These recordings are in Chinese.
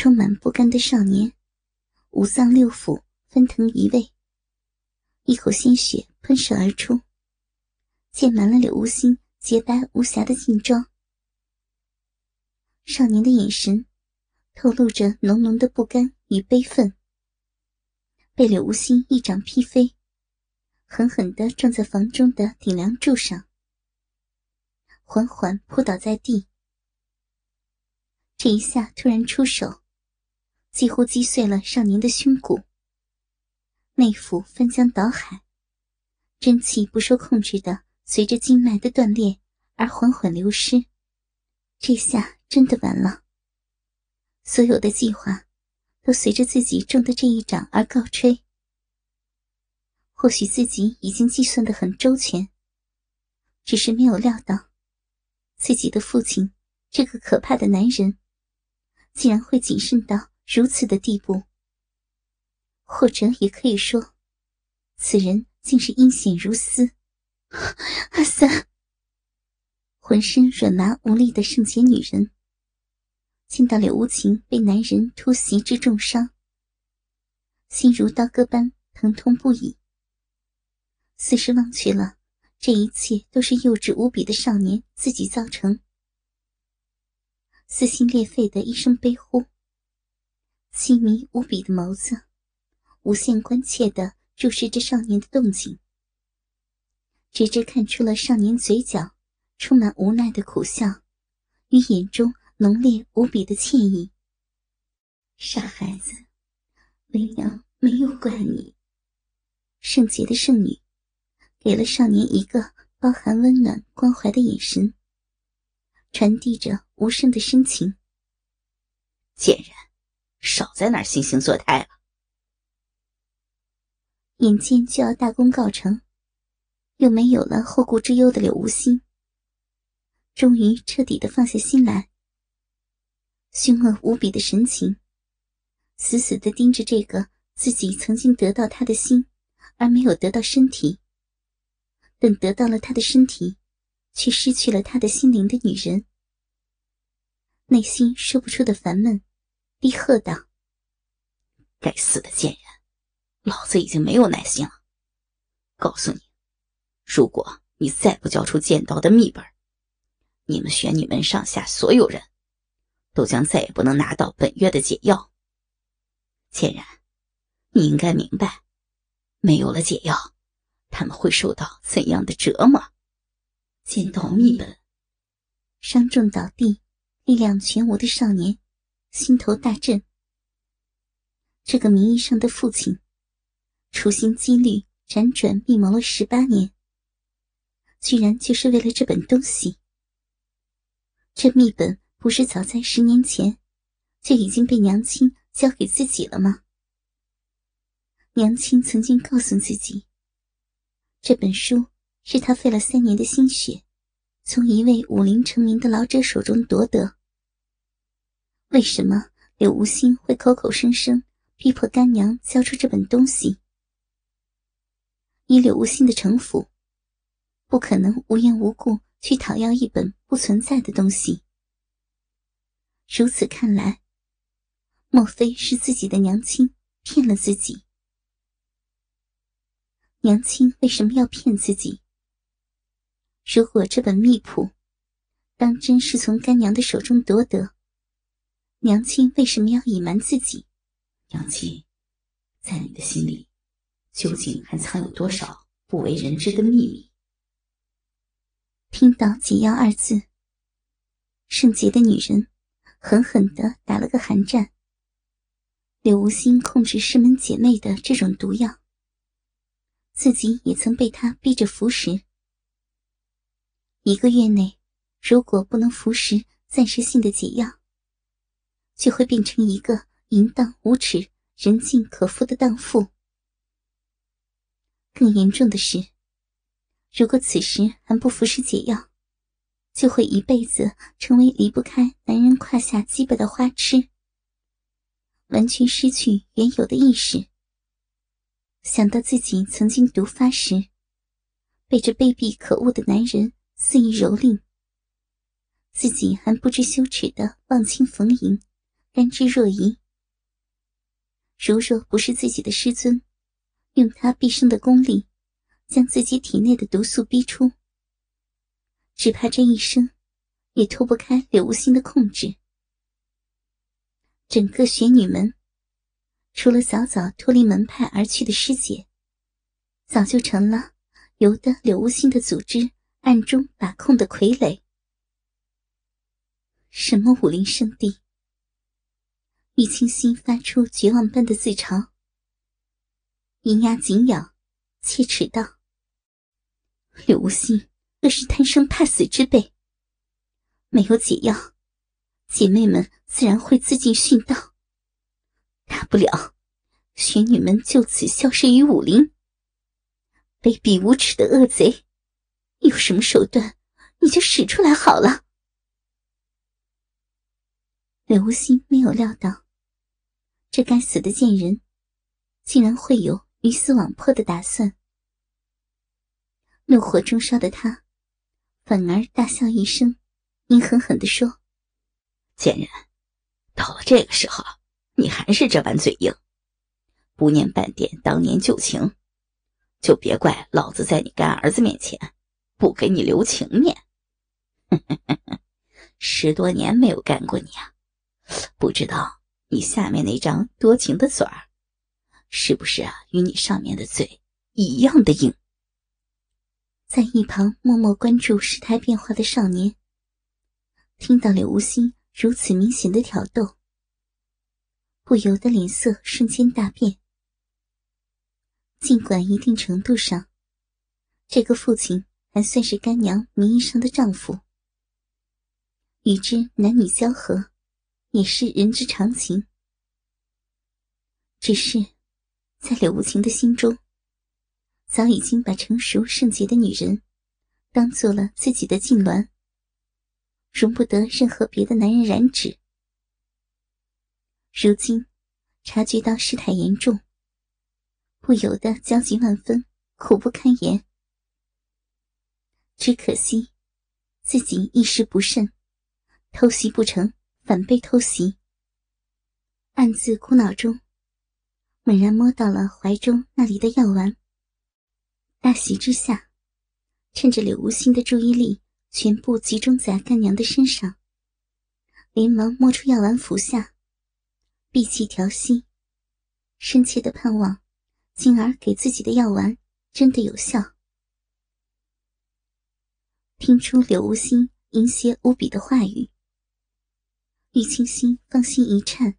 充满不甘的少年，五脏六腑翻腾移位，一口鲜血喷射而出，溅满了柳无心洁白无瑕的劲装。少年的眼神透露着浓浓的不甘与悲愤，被柳无心一掌劈飞，狠狠地撞在房中的顶梁柱上，缓缓扑倒在地。这一下突然出手。几乎击碎了少年的胸骨，内腑翻江倒海，真气不受控制的随着经脉的断裂而缓缓流失。这下真的完了，所有的计划都随着自己中的这一掌而告吹。或许自己已经计算的很周全，只是没有料到，自己的父亲这个可怕的男人，竟然会谨慎到。如此的地步，或者也可以说，此人竟是阴险如斯。阿三，浑身软麻无力的圣洁女人，见到柳无情被男人突袭致重伤，心如刀割般疼痛不已，似是忘却了这一切都是幼稚无比的少年自己造成，撕心裂肺的一声悲呼。凄迷无比的眸子，无限关切的注视着少年的动静，直至看出了少年嘴角充满无奈的苦笑，与眼中浓烈无比的歉意。傻孩子，为娘没有怪你。圣洁的圣女，给了少年一个包含温暖关怀的眼神，传递着无声的深情。贱人！少在那儿惺惺作态了！眼见就要大功告成，又没有了后顾之忧的柳无心，终于彻底的放下心来。凶恶无比的神情，死死的盯着这个自己曾经得到他的心而没有得到身体，等得到了他的身体，却失去了他的心灵的女人，内心说不出的烦闷。低喝道：“该死的贱人，老子已经没有耐心了。告诉你，如果你再不交出剑道的秘本，你们玄女门上下所有人都将再也不能拿到本月的解药。贱人，你应该明白，没有了解药，他们会受到怎样的折磨。剑道秘本，伤重倒地，力量全无的少年。”心头大震，这个名义上的父亲，处心积虑、辗转密谋了十八年，居然就是为了这本东西。这秘本不是早在十年前就已经被娘亲交给自己了吗？娘亲曾经告诉自己，这本书是他费了三年的心血，从一位武林成名的老者手中夺得。为什么柳无心会口口声声逼迫干娘交出这本东西？以柳无心的城府，不可能无缘无故去讨要一本不存在的东西。如此看来，莫非是自己的娘亲骗了自己？娘亲为什么要骗自己？如果这本秘谱当真是从干娘的手中夺得，娘亲为什么要隐瞒自己？娘亲，在你的心里，究竟还藏有多少不为人知的秘密？听到“解药”二字，圣洁的女人狠狠的打了个寒战。柳无心控制师门姐妹的这种毒药，自己也曾被他逼着服食。一个月内，如果不能服食暂时性的解药，就会变成一个淫荡无耻、人尽可夫的荡妇。更严重的是，如果此时还不服食解药，就会一辈子成为离不开男人胯下鸡巴的花痴，完全失去原有的意识。想到自己曾经毒发时，被这卑鄙可恶的男人肆意蹂躏，自己还不知羞耻的忘亲逢迎。甘之若饴。如若不是自己的师尊，用他毕生的功力，将自己体内的毒素逼出，只怕这一生也脱不开柳无心的控制。整个玄女门，除了早早脱离门派而去的师姐，早就成了由得柳无心的组织暗中把控的傀儡。什么武林圣地？玉清心发出绝望般的自嘲，银牙紧咬，切齿道：“柳无心若是贪生怕死之辈，没有解药，姐妹们自然会自尽殉道。大不了，玄女们就此消失于武林。卑鄙无耻的恶贼，有什么手段，你就使出来好了。”柳无心没有料到，这该死的贱人，竟然会有鱼死网破的打算。怒火中烧的他，反而大笑一声，阴狠狠地说：“贱人，到了这个时候，你还是这般嘴硬，不念半点当年旧情，就别怪老子在你干儿子面前不给你留情面。十多年没有干过你啊！”不知道你下面那张多情的嘴儿，是不是啊？与你上面的嘴一样的硬。在一旁默默关注事态变化的少年，听到柳无心如此明显的挑逗，不由得脸色瞬间大变。尽管一定程度上，这个父亲还算是干娘名义上的丈夫，与之男女交合。也是人之常情，只是在柳无情的心中，早已经把成熟圣洁的女人当做了自己的禁鸾，容不得任何别的男人染指。如今察觉到事态严重，不由得焦急万分，苦不堪言。只可惜自己一时不慎，偷袭不成。反被偷袭，暗自苦恼中，猛然摸到了怀中那里的药丸。大喜之下，趁着柳无心的注意力全部集中在干娘的身上，连忙摸出药丸服下，闭气调息，深切的盼望金儿给自己的药丸真的有效。听出柳无心淫邪无比的话语。玉清心芳心一颤，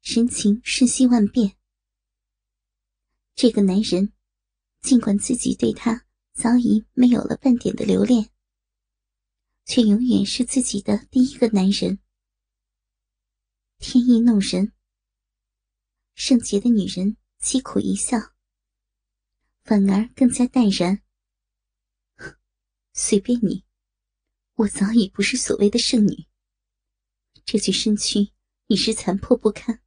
神情瞬息万变。这个男人，尽管自己对他早已没有了半点的留恋，却永远是自己的第一个男人。天意弄人，圣洁的女人凄苦一笑，反而更加淡然。随便你，我早已不是所谓的圣女。这具身躯已是残破不堪，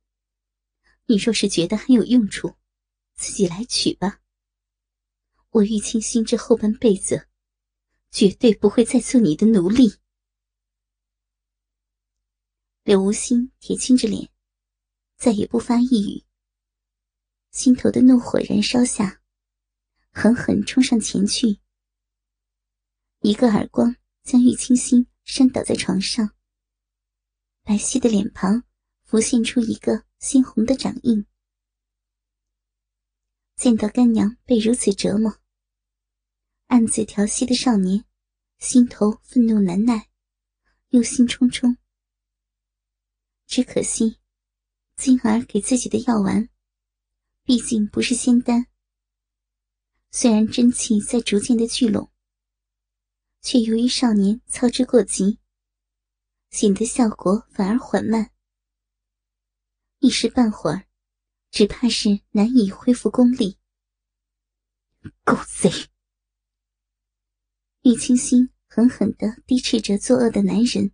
你若是觉得还有用处，自己来取吧。我玉清心这后半辈子，绝对不会再做你的奴隶。柳无心铁青着脸，再也不发一语。心头的怒火燃烧下，狠狠冲上前去，一个耳光将玉清心扇倒在床上。白皙的脸庞浮现出一个猩红的掌印。见到干娘被如此折磨，暗自调息的少年心头愤怒难耐，忧心忡忡。只可惜，金儿给自己的药丸，毕竟不是仙丹。虽然真气在逐渐的聚拢，却由于少年操之过急。显得效果反而缓慢，一时半会儿，只怕是难以恢复功力。狗贼！玉清心狠狠的低斥着作恶的男人，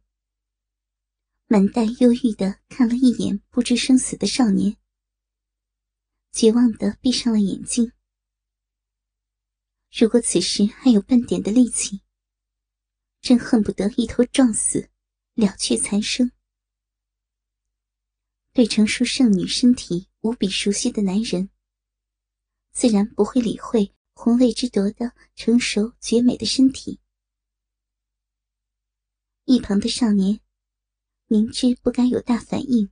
满带忧郁的看了一眼不知生死的少年，绝望的闭上了眼睛。如果此时还有半点的力气，真恨不得一头撞死。了却残生。对成熟剩女身体无比熟悉的男人，自然不会理会红卫之夺的成熟绝美的身体。一旁的少年明知不该有大反应，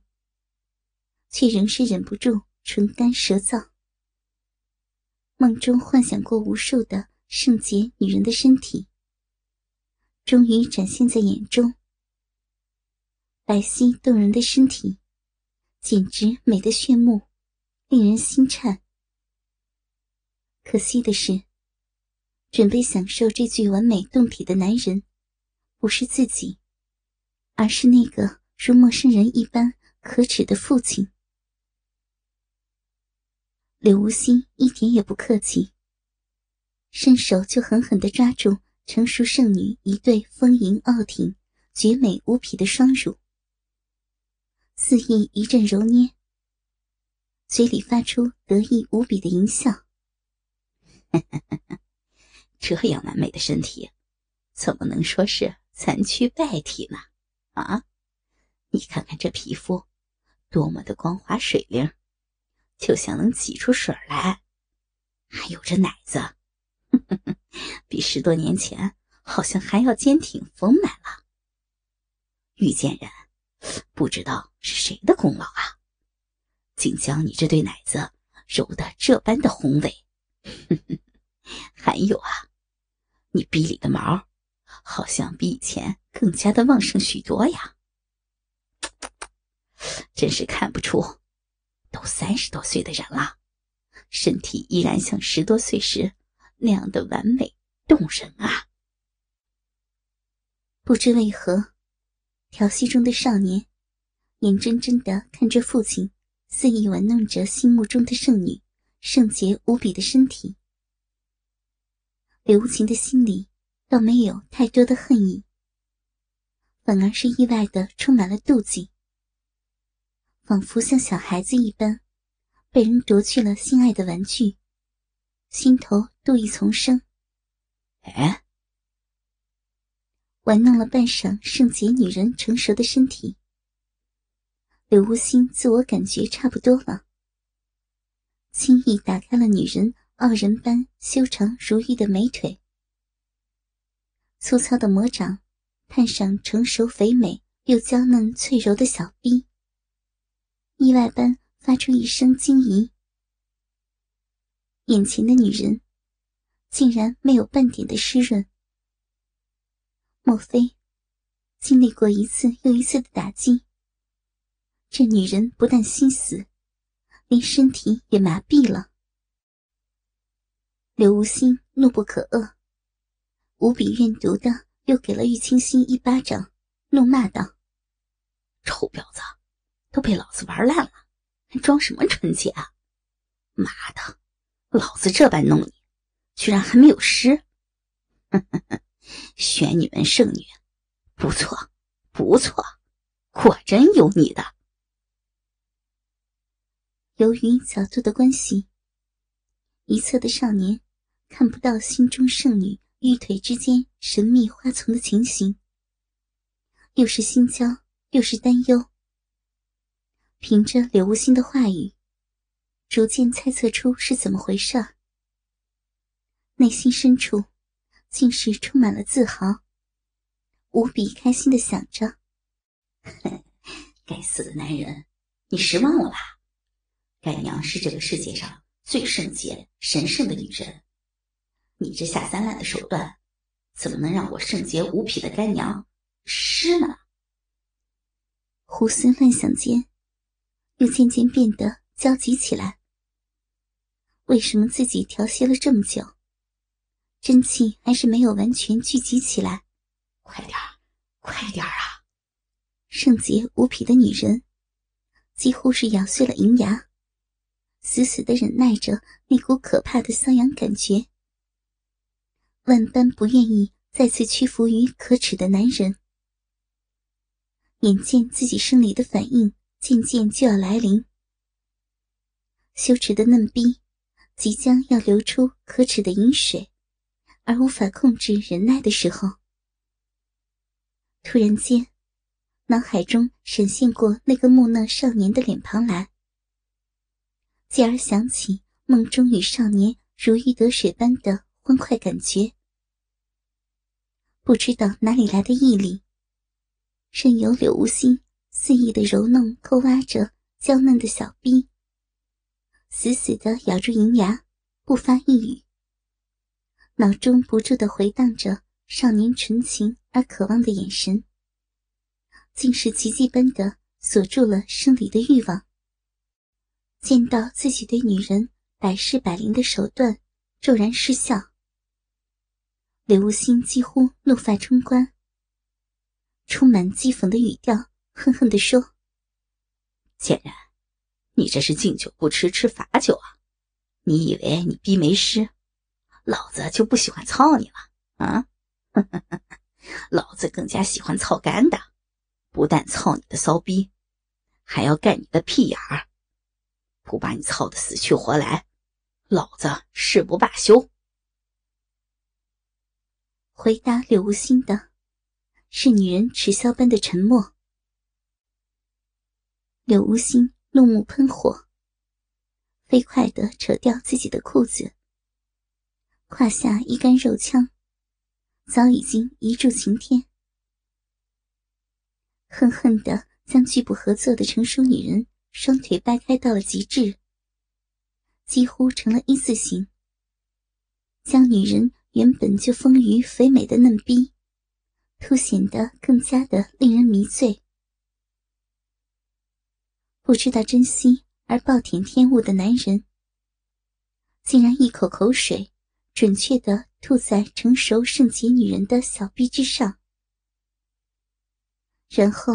却仍是忍不住唇干舌燥。梦中幻想过无数的圣洁女人的身体，终于展现在眼中。白皙动人的身体，简直美得炫目，令人心颤。可惜的是，准备享受这具完美胴体的男人，不是自己，而是那个如陌生人一般可耻的父亲。柳无心一点也不客气，伸手就狠狠地抓住成熟剩女一对丰盈傲挺、绝美无匹的双乳，肆意一阵揉捏，嘴里发出得意无比的淫笑。这样完美的身体，怎么能说是残躯败体呢？啊，你看看这皮肤，多么的光滑水灵！就像能挤出水来，还有这奶子，比十多年前好像还要坚挺丰满了。遇见人，不知道是谁的功劳啊，竟将你这对奶子揉得这般的宏伟。还有啊，你逼里的毛，好像比以前更加的旺盛许多呀，真是看不出。都三十多岁的人了，身体依然像十多岁时那样的完美动人啊！不知为何，调戏中的少年眼睁睁的看着父亲肆意玩弄着心目中的圣女圣洁无比的身体，柳无情的心里倒没有太多的恨意，反而是意外的充满了妒忌。仿佛像小孩子一般，被人夺去了心爱的玩具，心头妒意丛生。哎，玩弄了半晌圣洁女人成熟的身体，柳无心自我感觉差不多了，轻易打开了女人傲人般修长如玉的美腿，粗糙的魔掌探上成熟肥美又娇嫩脆柔的小臂。意外般发出一声惊疑，眼前的女人竟然没有半点的湿润。莫非经历过一次又一次的打击，这女人不但心死，连身体也麻痹了？刘无心怒不可遏，无比怨毒的又给了玉清心一巴掌，怒骂道：“臭婊子！”都被老子玩烂了，还装什么纯洁啊！妈的，老子这般弄你，居然还没有湿！选女们圣女，不错，不错，果真有你的。由于角度的关系，一侧的少年看不到心中圣女玉腿之间神秘花丛的情形，又是心焦，又是担忧。凭着柳无心的话语，逐渐猜测出是怎么回事儿。内心深处，竟是充满了自豪，无比开心的想着：“该死的男人，你失望了吧？干娘是这个世界上最圣洁、神圣的女人，你这下三滥的手段，怎么能让我圣洁无匹的干娘湿呢？”胡思乱想间。又渐渐变得焦急起来。为什么自己调息了这么久，真气还是没有完全聚集起来？快点快点啊！圣洁无匹的女人，几乎是咬碎了银牙，死死的忍耐着那股可怕的瘙痒感觉，万般不愿意再次屈服于可耻的男人。眼见自己生理的反应。渐渐就要来临，羞耻的嫩逼即将要流出可耻的饮水，而无法控制忍耐的时候，突然间，脑海中闪现过那个木讷少年的脸庞来，继而想起梦中与少年如鱼得水般的欢快感觉，不知道哪里来的毅力，任由柳无心肆意的揉弄、抠挖着娇嫩的小臂，死死的咬住银牙，不发一语，脑中不住的回荡着少年纯情而渴望的眼神。竟是奇迹般的锁住了生理的欲望。见到自己对女人百试百灵的手段骤然失效，刘无心几乎怒发冲冠，充满讥讽的语调，恨恨地说：“贱人，你这是敬酒不吃吃罚酒啊！你以为你逼没湿，老子就不喜欢操你了啊？老子更加喜欢操干的。”不但操你的骚逼，还要干你的屁眼儿，不把你操的死去活来，老子誓不罢休。回答柳无心的，是女人耻笑般的沉默。柳无心怒目喷火，飞快的扯掉自己的裤子，胯下一杆肉枪，早已经一柱擎天。恨恨的将拒不合作的成熟女人双腿掰开到了极致，几乎成了一字形，将女人原本就丰腴肥美的嫩逼凸显得更加的令人迷醉。不知道珍惜而暴殄天物的男人，竟然一口口水准确的吐在成熟圣洁女人的小臂之上。然后，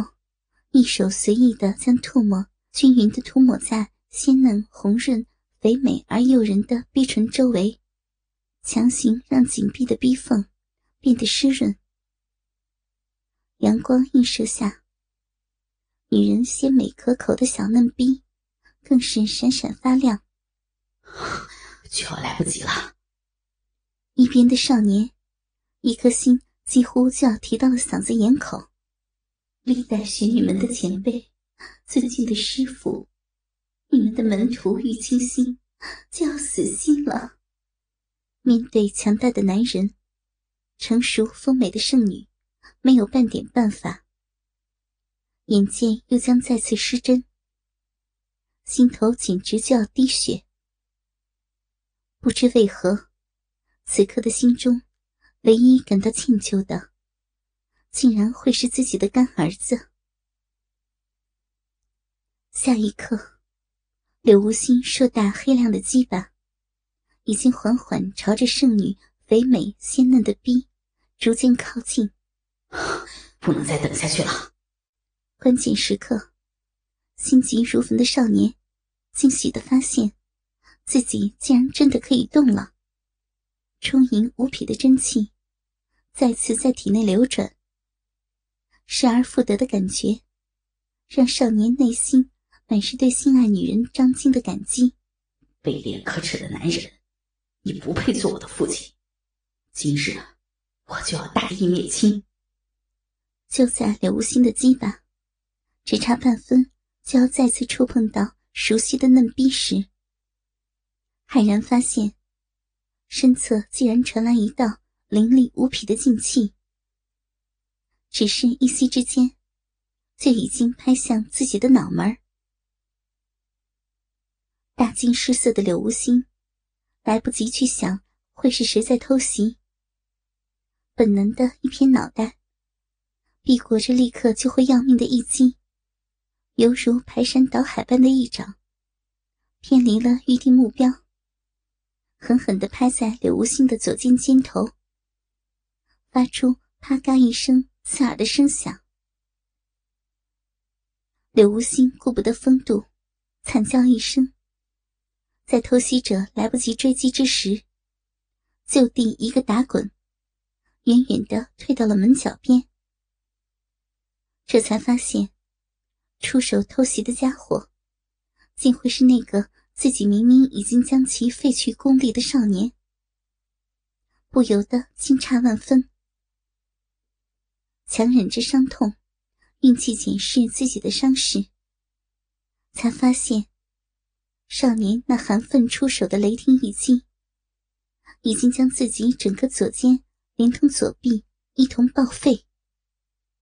一手随意的将唾沫均匀的涂抹在鲜嫩红润、肥美而诱人的逼唇周围，强行让紧闭的逼缝变得湿润。阳光映射下，女人鲜美可口的小嫩逼更是闪闪发亮。就要来不及了！一边的少年，一颗心几乎就要提到了嗓子眼口。历代学女们的前辈，尊敬的师傅，你们的门徒玉清心就要死心了。面对强大的男人，成熟丰美的圣女没有半点办法。眼见又将再次失真，心头简直就要滴血。不知为何，此刻的心中唯一感到歉疚的。竟然会是自己的干儿子。下一刻，柳无心硕大黑亮的鸡巴，已经缓缓朝着圣女肥美鲜嫩的逼逐渐靠近。不能再等下去了！关键时刻，心急如焚的少年惊喜的发现，自己竟然真的可以动了。充盈无匹的真气，再次在体内流转。失而复得的感觉，让少年内心满是对心爱女人张晶的感激。卑劣可耻的男人，你不配做我的父亲！今日我就要大义灭亲。就在柳无心的鸡巴只差半分就要再次触碰到熟悉的嫩逼时，骇然发现身侧竟然传来一道凌厉无匹的劲气。只是一息之间，就已经拍向自己的脑门大惊失色的柳无心，来不及去想会是谁在偷袭，本能的一偏脑袋，避过这立刻就会要命的一击，犹如排山倒海般的一掌，偏离了预定目标，狠狠的拍在柳无心的左肩肩头，发出啪嘎一声。刺耳的声响，柳无心顾不得风度，惨叫一声，在偷袭者来不及追击之时，就地一个打滚，远远的退到了门角边。这才发现，出手偷袭的家伙，竟会是那个自己明明已经将其废去功力的少年，不由得惊诧万分。强忍着伤痛，运气检视自己的伤势，才发现少年那含愤出手的雷霆一击，已经将自己整个左肩连同左臂一同报废。